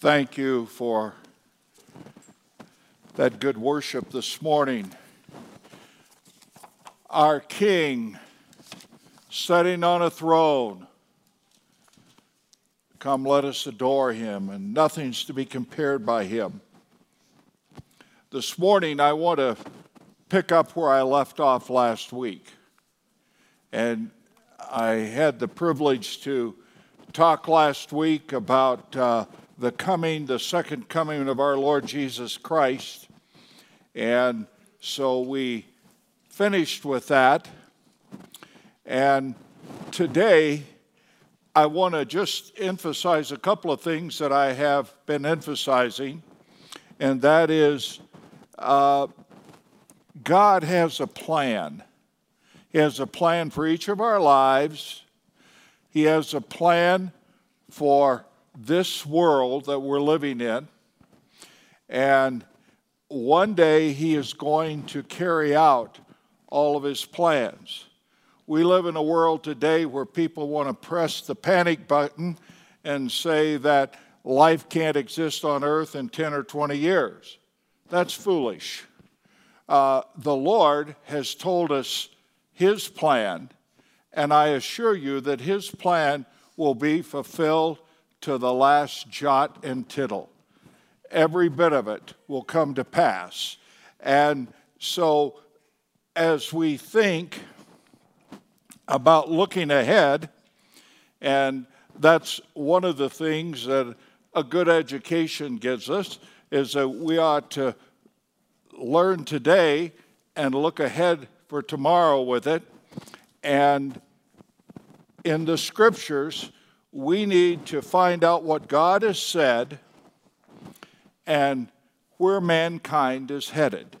Thank you for that good worship this morning. Our King sitting on a throne. Come, let us adore him, and nothing's to be compared by him. This morning, I want to pick up where I left off last week. And I had the privilege to talk last week about uh, the coming, the second coming of our Lord Jesus Christ. And so we finished with that. And today, I want to just emphasize a couple of things that I have been emphasizing, and that is uh, God has a plan. He has a plan for each of our lives. He has a plan for this world that we're living in. And one day he is going to carry out all of his plans. We live in a world today where people want to press the panic button and say that life can't exist on earth in 10 or 20 years. That's foolish. Uh, the Lord has told us his plan, and I assure you that his plan will be fulfilled to the last jot and tittle. Every bit of it will come to pass. And so, as we think about looking ahead, and that's one of the things that a good education gives us, is that we ought to learn today and look ahead for tomorrow with it. And in the scriptures, we need to find out what God has said and where mankind is headed.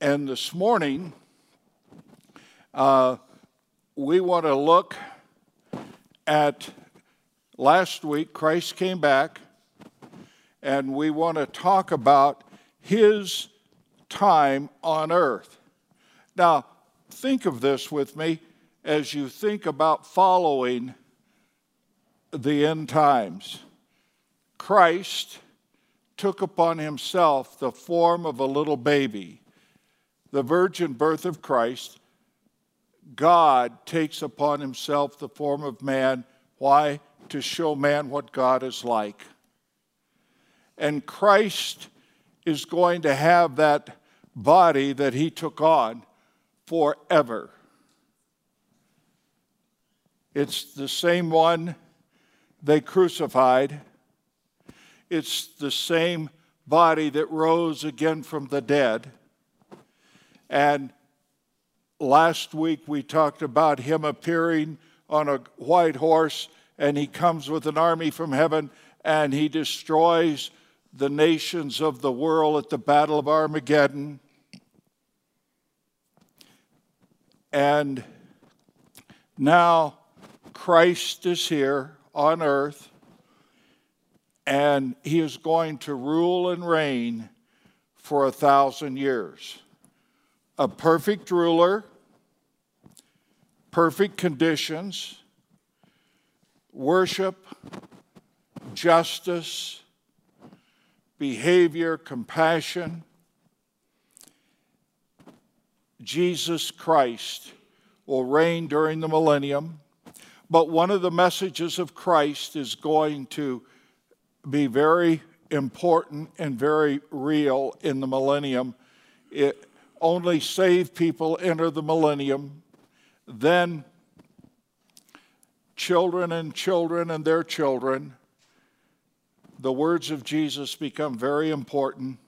And this morning, uh, we want to look at last week, Christ came back, and we want to talk about his time on earth. Now, think of this with me as you think about following the end times. Christ took upon himself the form of a little baby. The virgin birth of Christ, God takes upon himself the form of man. Why? To show man what God is like. And Christ is going to have that body that he took on forever. It's the same one they crucified. It's the same body that rose again from the dead. And last week we talked about him appearing on a white horse, and he comes with an army from heaven and he destroys the nations of the world at the Battle of Armageddon. And now Christ is here on earth, and he is going to rule and reign for a thousand years. A perfect ruler, perfect conditions, worship, justice, behavior, compassion Jesus Christ will reign during the millennium. But one of the messages of Christ is going to be very important and very real in the millennium. It, only saved people enter the millennium. Then children and children and their children. The words of Jesus become very important.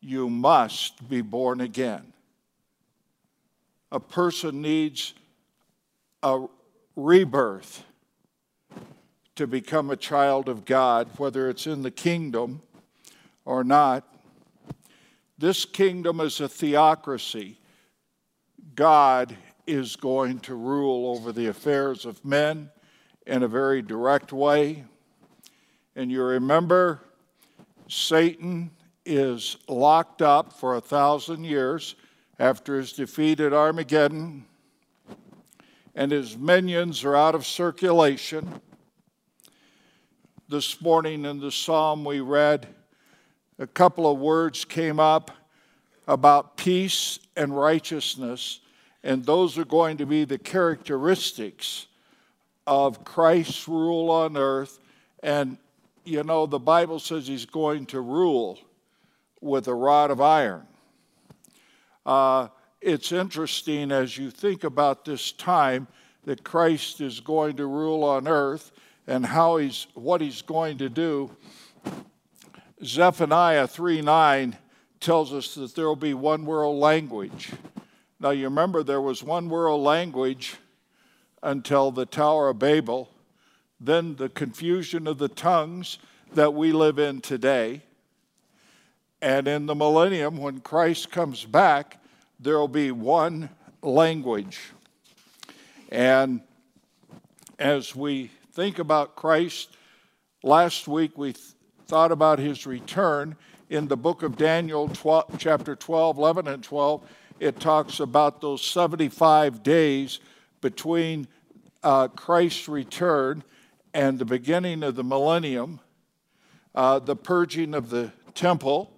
You must be born again a person needs a rebirth to become a child of God, whether it's in the kingdom or not. This kingdom is a theocracy. God is going to rule over the affairs of men in a very direct way. And you remember, Satan is locked up for a thousand years after his defeat at Armageddon, and his minions are out of circulation. this morning in the psalm we read, a couple of words came up about peace and righteousness, and those are going to be the characteristics of Christ's rule on earth. And, you know, the Bible says he's going to rule with a rod of iron. Uh, it's interesting as you think about this time that Christ is going to rule on earth and how he's what he's going to do. Zephaniah 3 9 tells us that there will be one world language. Now, you remember there was one world language until the Tower of Babel, then the confusion of the tongues that we live in today. And in the millennium, when Christ comes back, there will be one language. And as we think about Christ, last week we th- thought about his return. In the book of Daniel, 12, chapter 12, 11, and 12, it talks about those 75 days between uh, Christ's return and the beginning of the millennium, uh, the purging of the temple,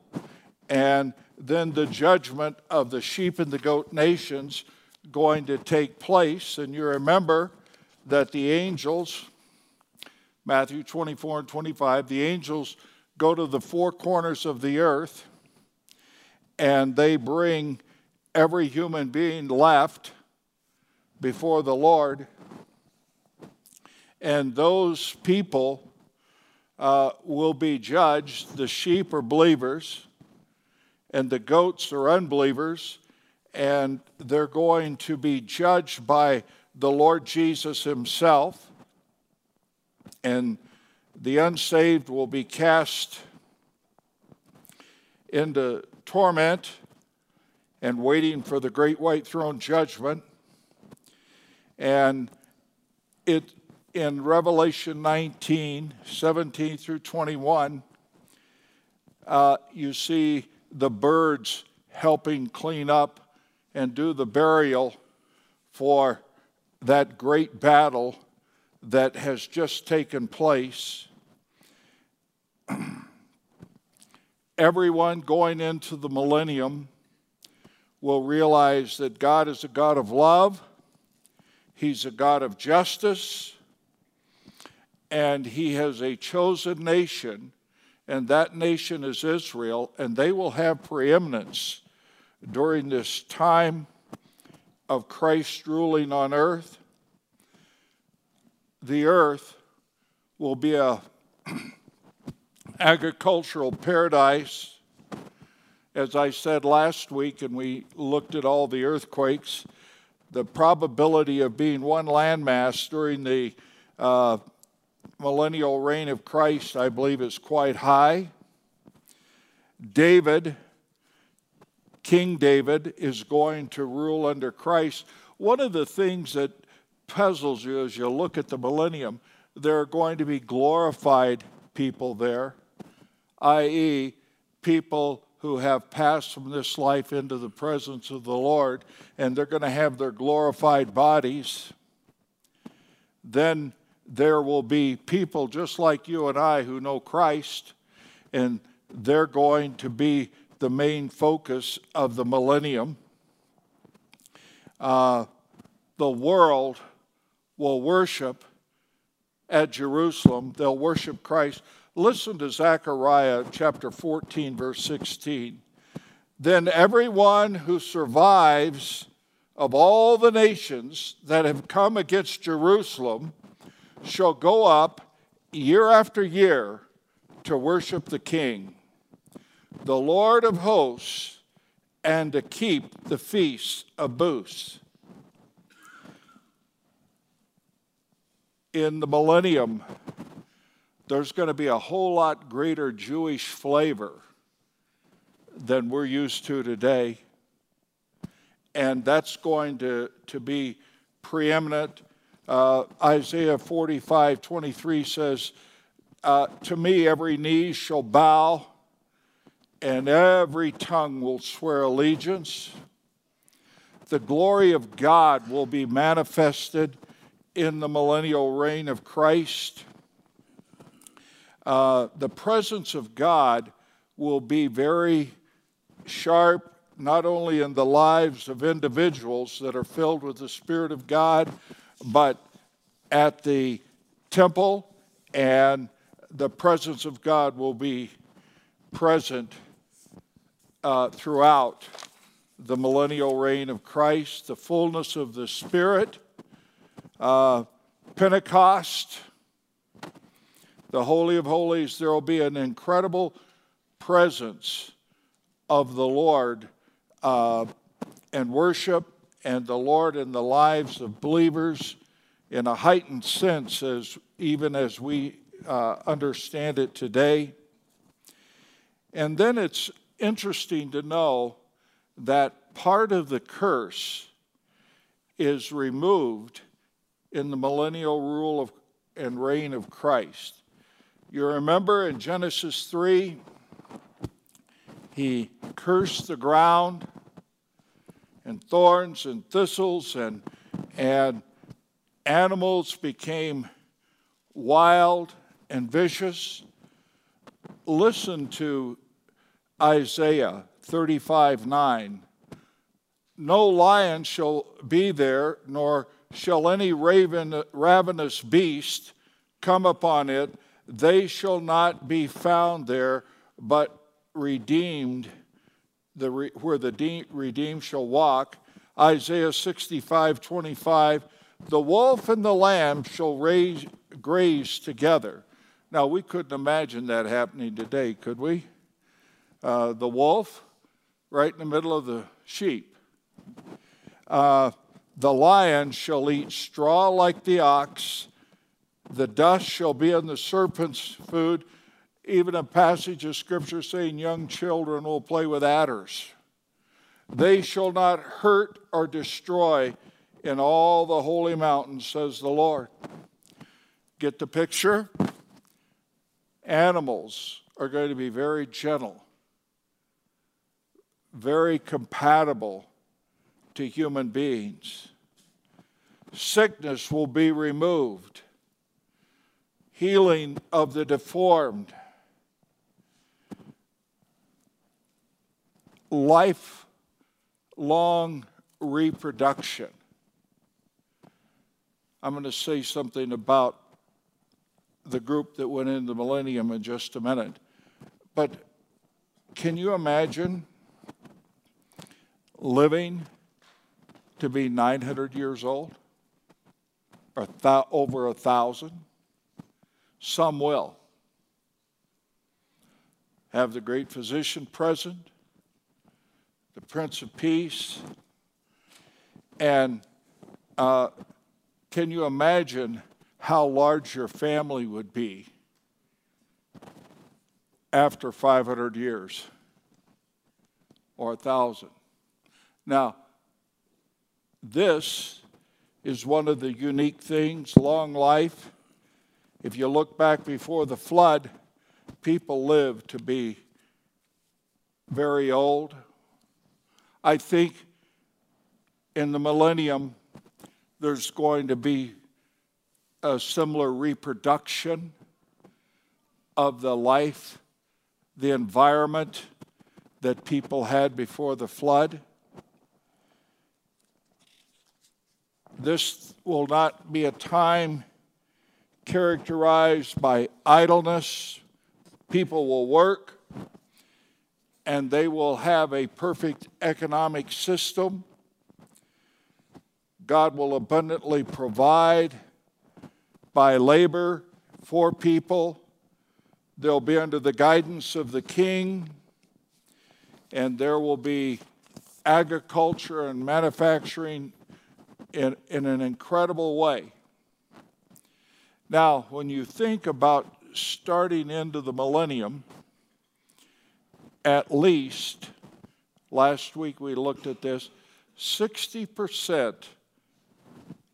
and then the judgment of the sheep and the goat nations going to take place. And you remember that the angels, Matthew 24 and 25, the angels go to the four corners of the earth and they bring every human being left before the Lord. And those people uh, will be judged. The sheep are believers, and the goats are unbelievers, and they're going to be judged by the Lord Jesus Himself. And the unsaved will be cast into torment and waiting for the great white throne judgment. And it in Revelation 19, 17 through 21, uh, you see the birds helping clean up and do the burial for that great battle that has just taken place. Everyone going into the millennium will realize that God is a God of love, He's a God of justice, and He has a chosen nation, and that nation is Israel, and they will have preeminence during this time of Christ ruling on earth. The earth will be a agricultural paradise. As I said last week, and we looked at all the earthquakes, the probability of being one landmass during the uh, millennial reign of Christ, I believe, is quite high. David, King David, is going to rule under Christ. One of the things that puzzles you as you look at the millennium, there are going to be glorified people there, i.e., people who have passed from this life into the presence of the Lord, and they're going to have their glorified bodies. Then there will be people just like you and I who know Christ, and they're going to be the main focus of the millennium. Uh, the world will worship at Jerusalem, they'll worship Christ. Listen to Zechariah chapter 14, verse 16. Then everyone who survives of all the nations that have come against Jerusalem shall go up year after year to worship the King, the Lord of hosts, and to keep the feast of booths. In the millennium, there's going to be a whole lot greater Jewish flavor than we're used to today. And that's going to, to be preeminent uh, Isaiah 45 23 says, uh, To me every knee shall bow, and every tongue will swear allegiance. The glory of God will be manifested in the millennial reign of Christ. uh, the presence of God will be very sharp, not only in the lives of individuals that are filled with the Spirit of God, but at the temple, and the presence of God will be present uh, throughout the millennial reign of Christ, the fullness of the Spirit, uh, Pentecost, the Holy of Holies. There will be an incredible presence of the Lord uh, and worship and the Lord in the lives of believers in a heightened sense, as even as we uh, understand it today. And then it's interesting to know that part of the curse is removed in the millennial rule of, and reign of Christ. You remember in Genesis 3, he cursed the ground and thorns and thistles and, and animals became wild and vicious. Listen to Isaiah 35 9. No lion shall be there, nor shall any raven, ravenous beast come upon it. They shall not be found there, but redeemed, the re, where the de- redeemed shall walk. Isaiah 65 25, the wolf and the lamb shall raise, graze together. Now, we couldn't imagine that happening today, could we? Uh, the wolf right in the middle of the sheep. Uh, the lion shall eat straw like the ox, the dust shall be in the serpent's food even a passage of scripture saying young children will play with adders. They shall not hurt or destroy in all the holy mountains, says the Lord. Get the picture? Animals are going to be very gentle, very compatible to human beings. Sickness will be removed, healing of the deformed lifelong reproduction. I'm going to say something about the group that went into the millennium in just a minute. But can you imagine living to be 900 years old or th- over a thousand? Some will. Have the great physician present the Prince of Peace. And uh, can you imagine how large your family would be after 500 years or a thousand? Now, this is one of the unique things long life. If you look back before the flood, people lived to be very old, I think in the millennium, there's going to be a similar reproduction of the life, the environment that people had before the flood. This will not be a time characterized by idleness. People will work, and they will have a perfect economic system. God will abundantly provide by labor for people. They'll be under the guidance of the king, and there will be agriculture and manufacturing in, in an incredible way. Now, when you think about starting into the millennium, at least, last week we looked at this, 60%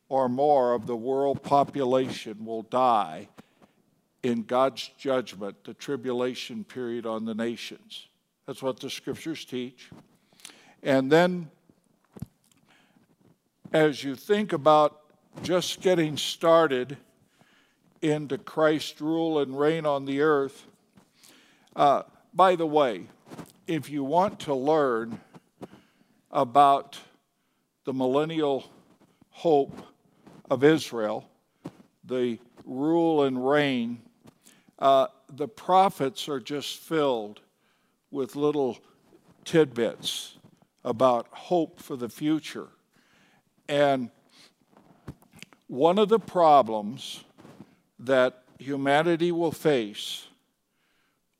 or more of the world population will die in God's judgment, the tribulation period on the nations. That's what the scriptures teach. And then, as you think about just getting started into Christ's rule and reign on the earth. Uh, by the way, if you want to learn about the millennial hope of Israel, the rule and reign, uh, the prophets are just filled with little tidbits about hope for the future. And one of the problems that humanity will face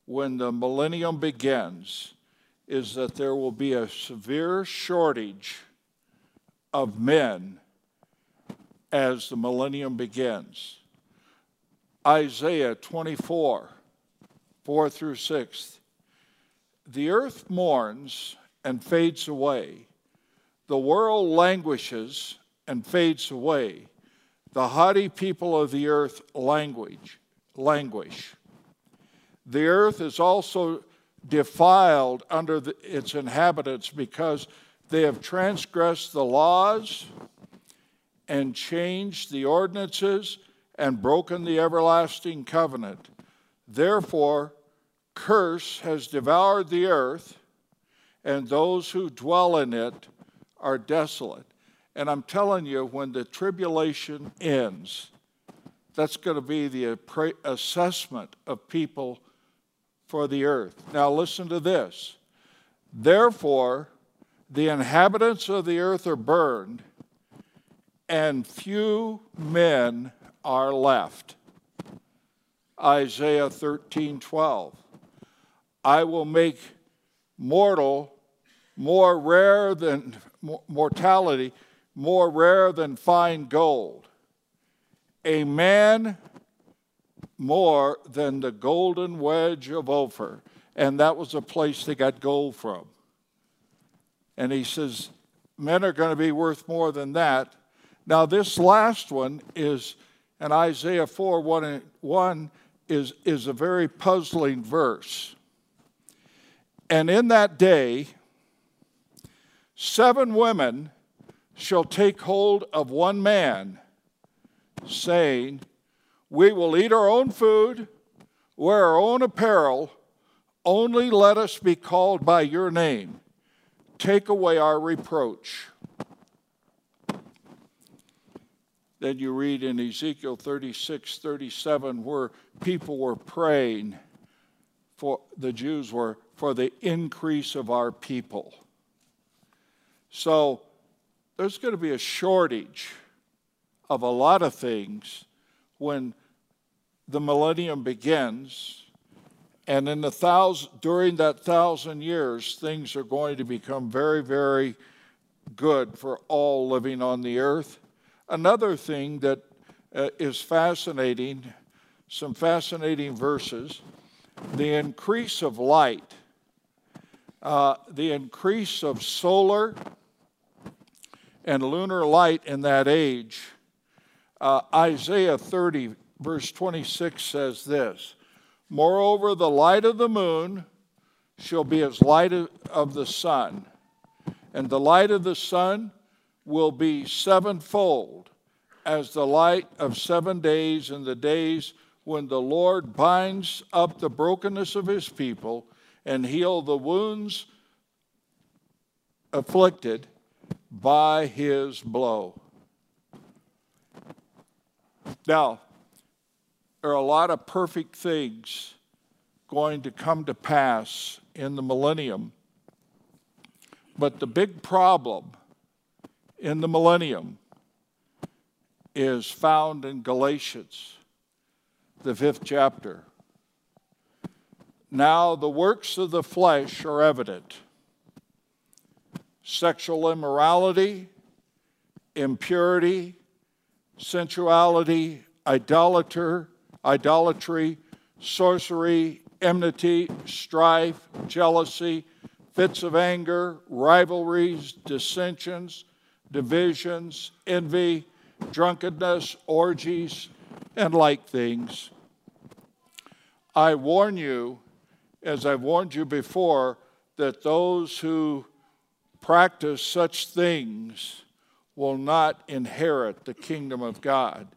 when the millennium begins is that there will be a severe shortage of men as the millennium begins. Isaiah 24, 4 through 6. The earth mourns and fades away. The world languishes and fades away. The haughty people of the earth language, languish. The earth is also defiled under the, its inhabitants because they have transgressed the laws and changed the ordinances and broken the everlasting covenant. Therefore, curse has devoured the earth, and those who dwell in it are desolate. And I'm telling you, when the tribulation ends, that's going to be the assessment of people for the earth. Now, listen to this. Therefore, the inhabitants of the earth are burned, and few men are left. Isaiah 13 12. I will make mortal more rare than mortality, more rare than fine gold. A man more than the golden wedge of Ophir. And that was a place they got gold from. And he says, men are going to be worth more than that. Now, this last one is, and Isaiah 4 1, 1 is, is a very puzzling verse. And in that day, seven women shall take hold of one man, saying, We will eat our own food, wear our own apparel, only let us be called by your name. Take away our reproach. Then you read in Ezekiel 36, 37, where people were praying for the Jews were for the increase of our people. So there's going to be a shortage of a lot of things when the millennium begins. And in the thousand, during that thousand years, things are going to become very, very good for all living on the earth. Another thing that uh, is fascinating, some fascinating verses, the increase of light, uh, the increase of solar and lunar light in that age. Uh, Isaiah 30, verse 26 says this Moreover, the light of the moon shall be as light of the sun, and the light of the sun will be sevenfold as the light of seven days in the days when the Lord binds up the brokenness of his people and heal the wounds afflicted by his blow. Now, there are a lot of perfect things going to come to pass in the millennium, but the big problem in the millennium is found in Galatians, the fifth chapter. Now, the works of the flesh are evident sexual immorality, impurity, sensuality, idolater, idolatry, sorcery, enmity, strife, jealousy, fits of anger, rivalries, dissensions, divisions, envy, drunkenness, orgies, and like things. I warn you, as I've warned you before, that those who practice such things will not inherit the kingdom of God.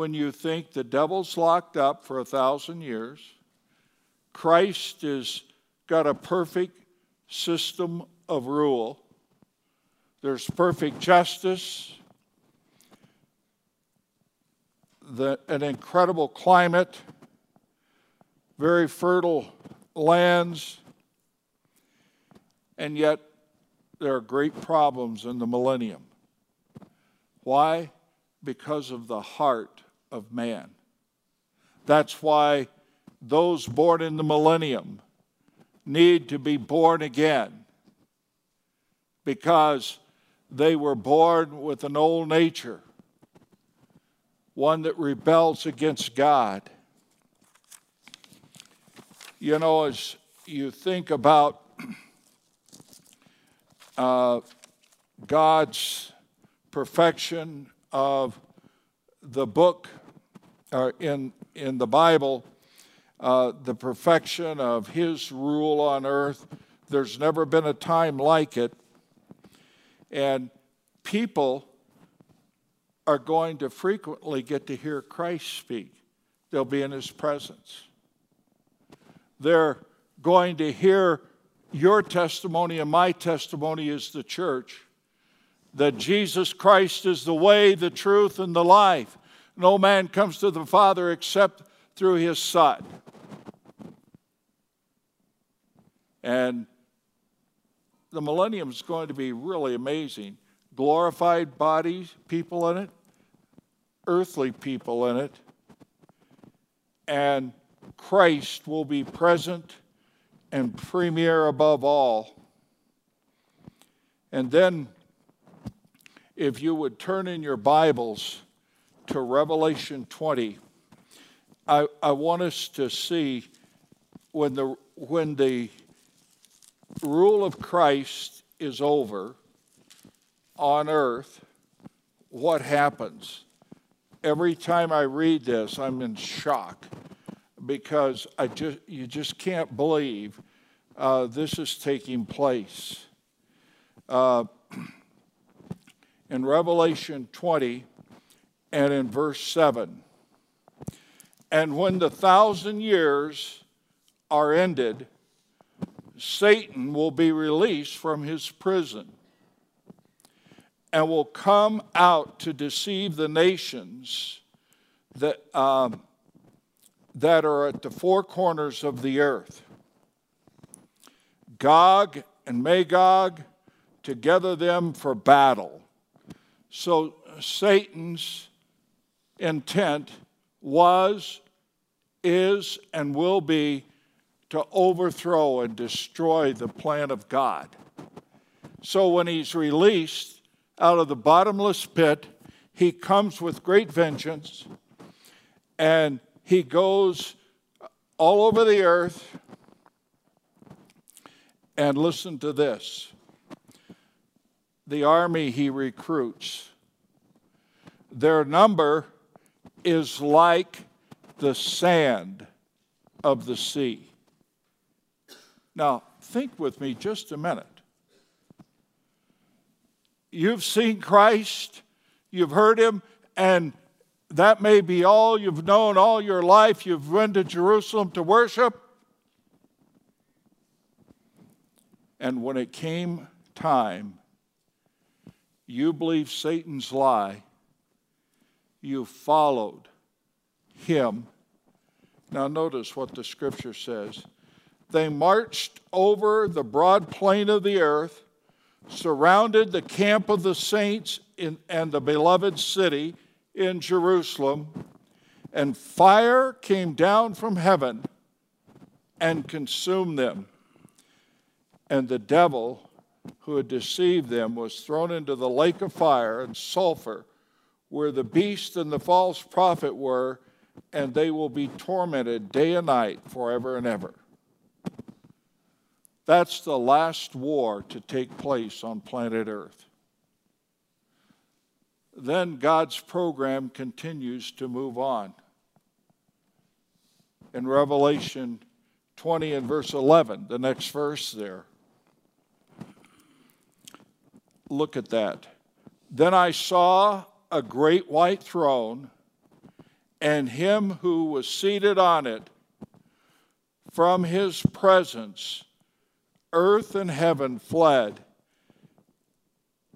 When you think the devil's locked up for a thousand years, Christ has got a perfect system of rule, there's perfect justice, the, an incredible climate, very fertile lands, and yet there are great problems in the millennium. Why? Because of the heart of man. That's why those born in the millennium need to be born again because they were born with an old nature, one that rebels against God. You know, as you think about uh, God's perfection of the book uh, in, in the Bible, uh, the perfection of His rule on earth. There's never been a time like it. And people are going to frequently get to hear Christ speak, they'll be in His presence. They're going to hear your testimony and my testimony as the church that Jesus Christ is the way, the truth, and the life. No man comes to the Father except through his Son. And the millennium is going to be really amazing. Glorified bodies, people in it, earthly people in it, and Christ will be present and premier above all. And then, if you would turn in your Bibles to Revelation 20, I, I want us to see when the, when the rule of Christ is over on earth, what happens? Every time I read this, I'm in shock because I just, you just can't believe uh, this is taking place. Uh, in Revelation 20 and in verse 7, and when the thousand years are ended, Satan will be released from his prison and will come out to deceive the nations that, um, that are at the four corners of the earth. Gog and Magog, together them for battle. So Satan's intent was, is, and will be to overthrow and destroy the plan of God. So when he's released out of the bottomless pit, he comes with great vengeance and he goes all over the earth. And listen to this the army he recruits, their number is like the sand of the sea. Now, think with me just a minute. You've seen Christ, you've heard him, and that may be all you've known all your life. You've been to Jerusalem to worship. And when it came time, you believed Satan's lie, you followed him. Now, notice what the scripture says they marched over the broad plain of the earth, surrounded the camp of the saints in, and the beloved city in Jerusalem, and fire came down from heaven and consumed them. And the devil who had deceived them was thrown into the lake of fire and sulfur, where the beast and the false prophet were, and they will be tormented day and night forever and ever. That's the last war to take place on planet Earth. Then God's program continues to move on. In Revelation 20 and verse 11, the next verse there. Look at that. Then I saw a great white throne and him who was seated on it from his presence, earth and heaven fled.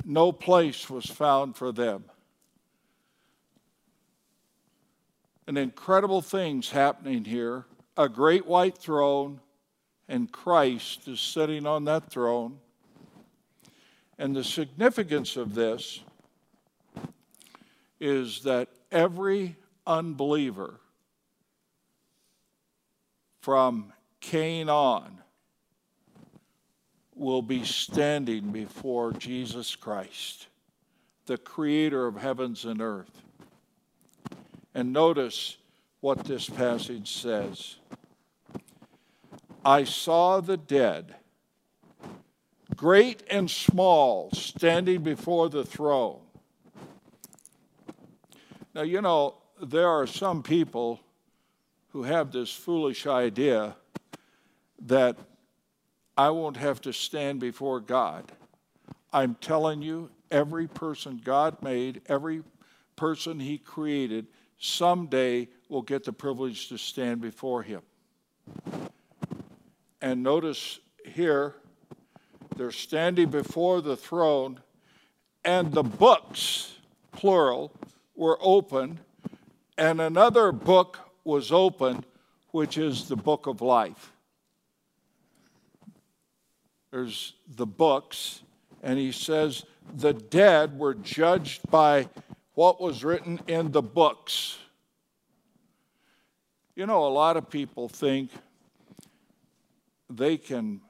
No place was found for them. An incredible things happening here. A great white throne, and Christ is sitting on that throne. And the significance of this is that every unbeliever from Cain on will be standing before Jesus Christ, the creator of heavens and earth. And notice what this passage says I saw the dead, great and small, standing before the throne. Now, you know, there are some people who have this foolish idea that I won't have to stand before God. I'm telling you, every person God made, every person He created, someday will get the privilege to stand before Him. And notice here, they're standing before the throne, and the books, plural, were open, and another book was open, which is the book of life. There's the books, and he says the dead were judged by what was written in the books. You know, a lot of people think they can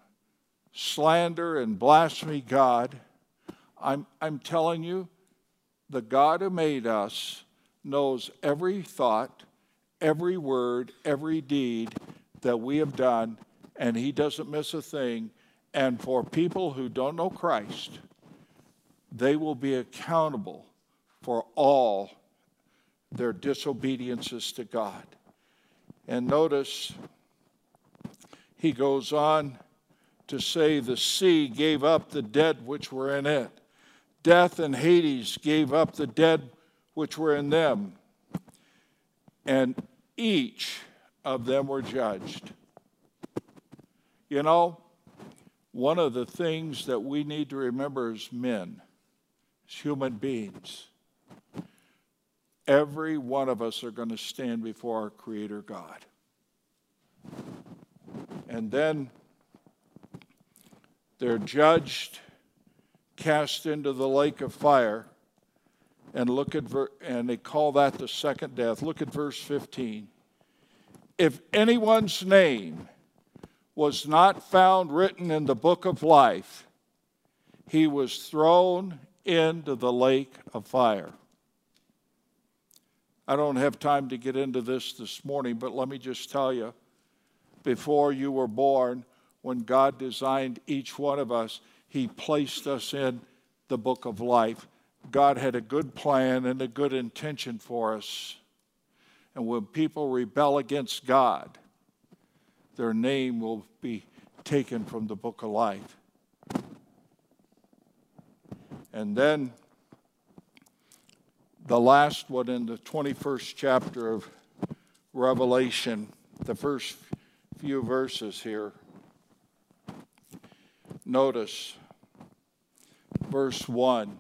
slander and blaspheme God. I'm, I'm telling you, the God who made us knows every thought, every word, every deed that we have done, and He doesn't miss a thing. And for people who don't know Christ, they will be accountable for all their disobediences to God. And notice he goes on to say, The sea gave up the dead which were in it. Death and Hades gave up the dead which were in them. And each of them were judged. You know, one of the things that we need to remember as men, as human beings, every one of us are going to stand before our Creator God. And then they're judged, cast into the lake of fire, and look at ver- and they call that the second death. Look at verse 15. If anyone's name was not found written in the book of life, he was thrown into the lake of fire. I don't have time to get into this this morning, but let me just tell you before you were born, when God designed each one of us, He placed us in the book of life. God had a good plan and a good intention for us. And when people rebel against God, their name will be taken from the book of life. And then the last one in the 21st chapter of Revelation, the first few verses here. Notice verse 1.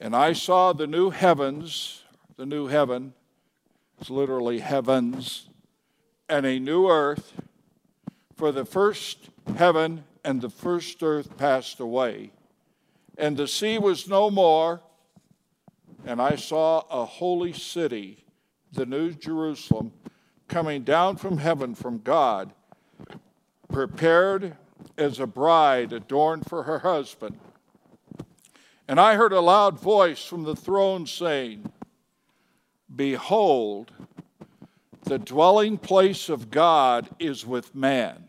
And I saw the new heavens, the new heaven, it's literally heavens, and a new earth, for the first heaven and the first earth passed away, and the sea was no more. And I saw a holy city, the new Jerusalem coming down from heaven from God, prepared as a bride adorned for her husband. And I heard a loud voice from the throne saying, Behold, the dwelling place of God is with man.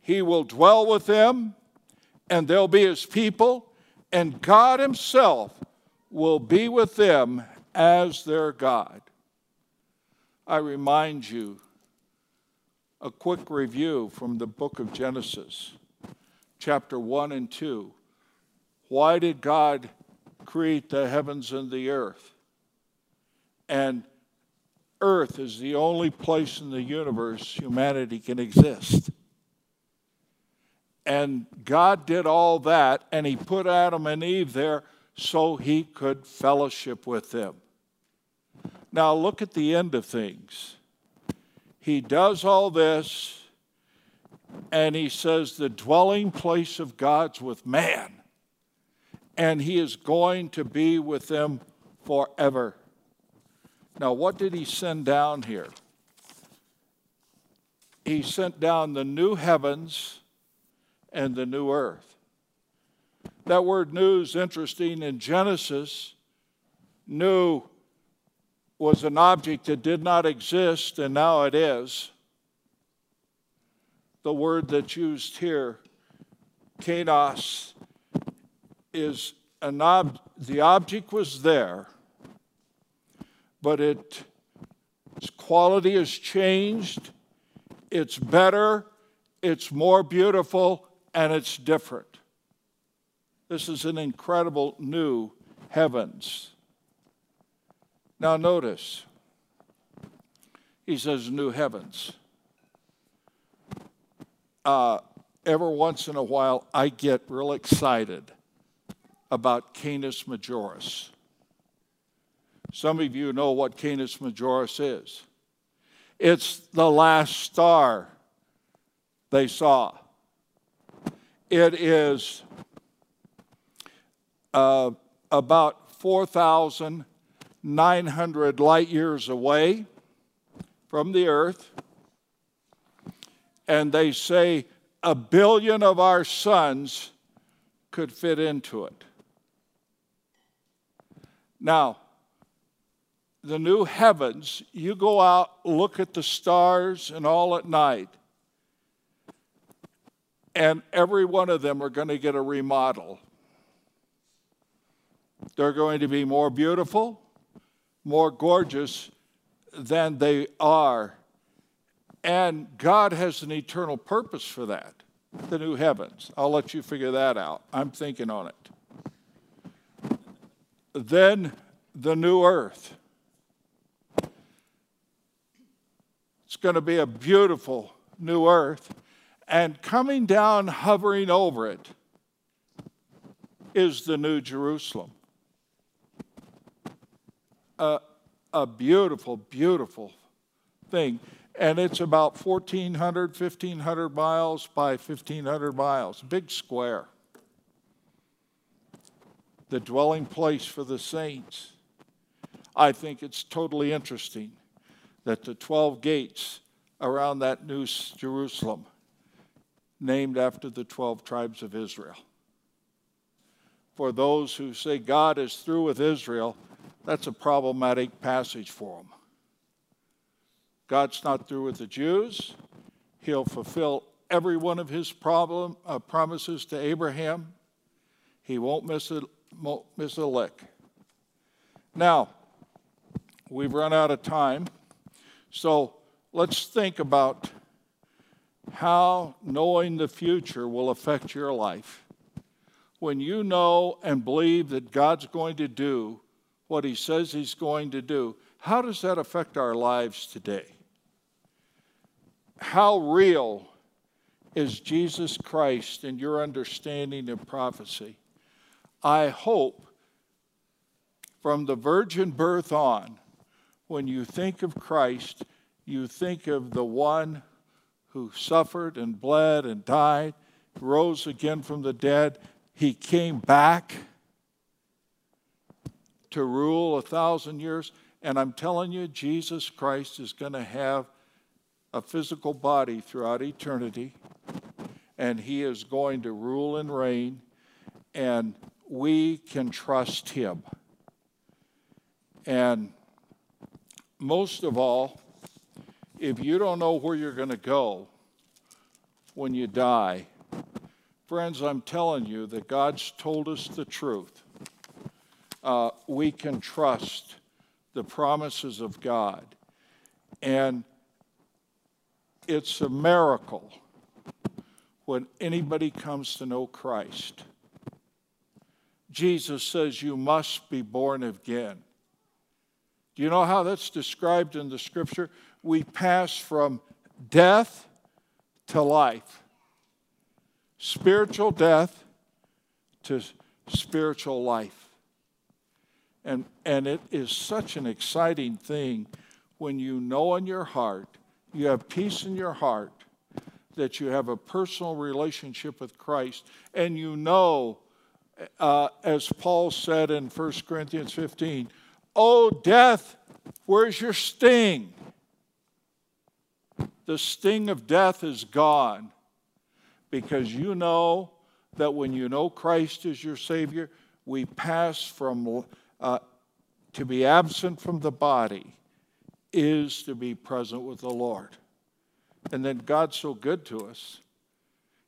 He will dwell with them, and they'll be his people, and God himself will be with them as their God. I remind you a quick review from the book of Genesis, chapter 1 and 2. Why did God create the heavens and the earth. And earth is the only place in the universe humanity can exist. And God did all that, and He put Adam and Eve there so He could fellowship with them. Now, look at the end of things. He does all this, and He says, The dwelling place of God's with man, and He is going to be with them forever. Now, what did He send down here? He sent down the new heavens and the new earth. That word new is interesting. In Genesis, new was an object that did not exist, and now it is. The word that's used here, kainos, is an ob- the object was there, but it, its quality has changed, it's better, it's more beautiful, and it's different. This is an incredible new heavens. Now, notice, he says new heavens. Uh, every once in a while, I get real excited about Canis Majoris. Some of you know what Canis Majoris is. It's the last star they saw. It is uh, about 4,900 light years away from the earth. And they say a billion of our suns could fit into it. Now, the new heavens, you go out, look at the stars and all at night, and every one of them are going to get a remodel. They're going to be more beautiful, more gorgeous than they are. And God has an eternal purpose for that, the new heavens. I'll let you figure that out. I'm thinking on it. Then the new earth. It's going to be a beautiful new earth and coming down, hovering over it, is the New Jerusalem. A, a beautiful, beautiful thing. And it's about 1,400, 1,500 miles by 1,500 miles, big square. The dwelling place for the saints. I think it's totally interesting that the 12 gates around that new Jerusalem named after the 12 tribes of Israel. For those who say God is through with Israel, that's a problematic passage for them. God's not through with the Jews. He'll fulfill every one of his problem, uh, promises to Abraham. He won't miss won't miss a lick. Now, we've run out of time, so let's think about how knowing the future will affect your life. When you know and believe that God's going to do what He says He's going to do, how does that affect our lives today? How real is Jesus Christ in your understanding of prophecy? I hope from the virgin birth on, when you think of Christ, you think of the one who suffered and bled and died, rose again from the dead. He came back to rule a thousand years. And I'm telling you, Jesus Christ is going to have a physical body throughout eternity, and he is going to rule and reign, and we can trust him. And most of all, if you don't know where you're going to go when you die, friends, I'm telling you that God's told us the truth. Uh, we can trust the promises of God. And it's a miracle when anybody comes to know Christ. Jesus says you must be born again. Do you know how that's described in the scripture? We pass from death to life, spiritual death to spiritual life. And, and it is such an exciting thing when you know in your heart, you have peace in your heart, that you have a personal relationship with Christ, and you know, uh, as Paul said in 1 Corinthians 15, Oh, death, where's your sting? The sting of death is gone because you know that when you know Christ is your Savior, we pass from uh, to be absent from the body is to be present with the Lord. And then God's so good to us,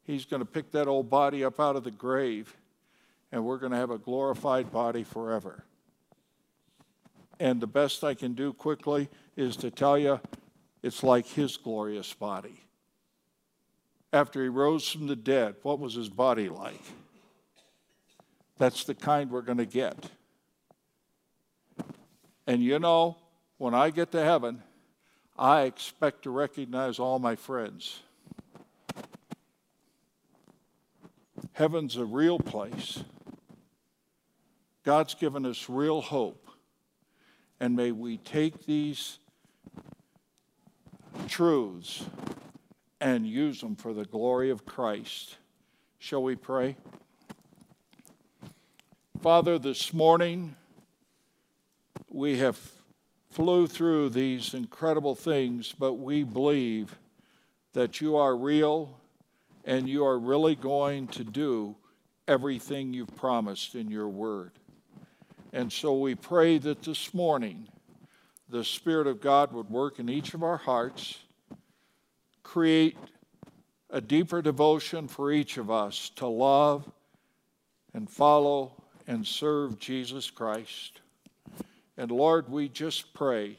He's going to pick that old body up out of the grave, and we're going to have a glorified body forever. And the best I can do quickly is to tell you it's like His glorious body. After He rose from the dead, what was His body like? That's the kind we're going to get. And you know, when I get to heaven, I expect to recognize all my friends. Heaven's a real place. God's given us real hope. And may we take these truths and use them for the glory of Christ. Shall we pray? Father, this morning we have flew through these incredible things, but we believe that you are real and you are really going to do everything you've promised in your word. And so we pray that this morning the Spirit of God would work in each of our hearts, create a deeper devotion for each of us to love and follow and serve Jesus Christ. And Lord, we just pray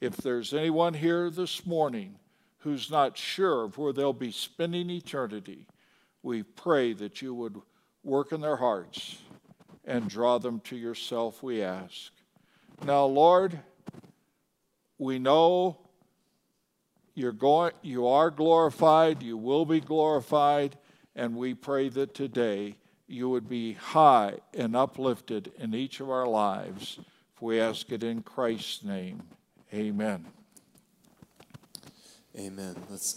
if there's anyone here this morning who's not sure of where they'll be spending eternity, we pray that you would work in their hearts and draw them to yourself, we ask. Now, Lord, we know you're going, you are glorified, you will be glorified, and we pray that today you would be high and uplifted in each of our lives. We ask it in Christ's name. Amen. Amen. Let's